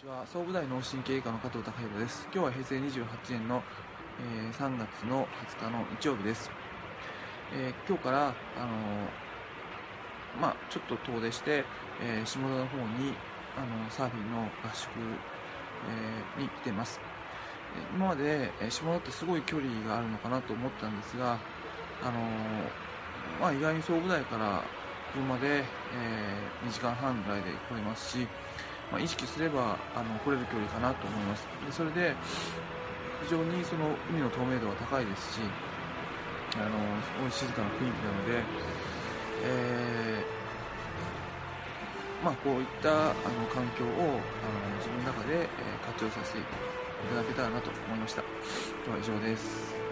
ちは。総武大脳神経科の加藤隆弘です。今日は平成28年の、えー、3月の20日の日曜日です、えー、今日からあのー、まあちょっと遠出して、え下田の方にあのサーフィンの合宿、えに来てます。今まで、え下田ってすごい距離があるのかなと思ったんですがあのまあ意外に総武大から車で、え2時間半ぐらいで来れますしまあ、意識すればあの来れる距離かなと思います。でそれで非常にその海の透明度は高いですしあのすごい静かな雰囲気なので、えー、まあ、こういったあの環境をあの自分の中で、え活用させていただけたらなと思いました。今日は以上です。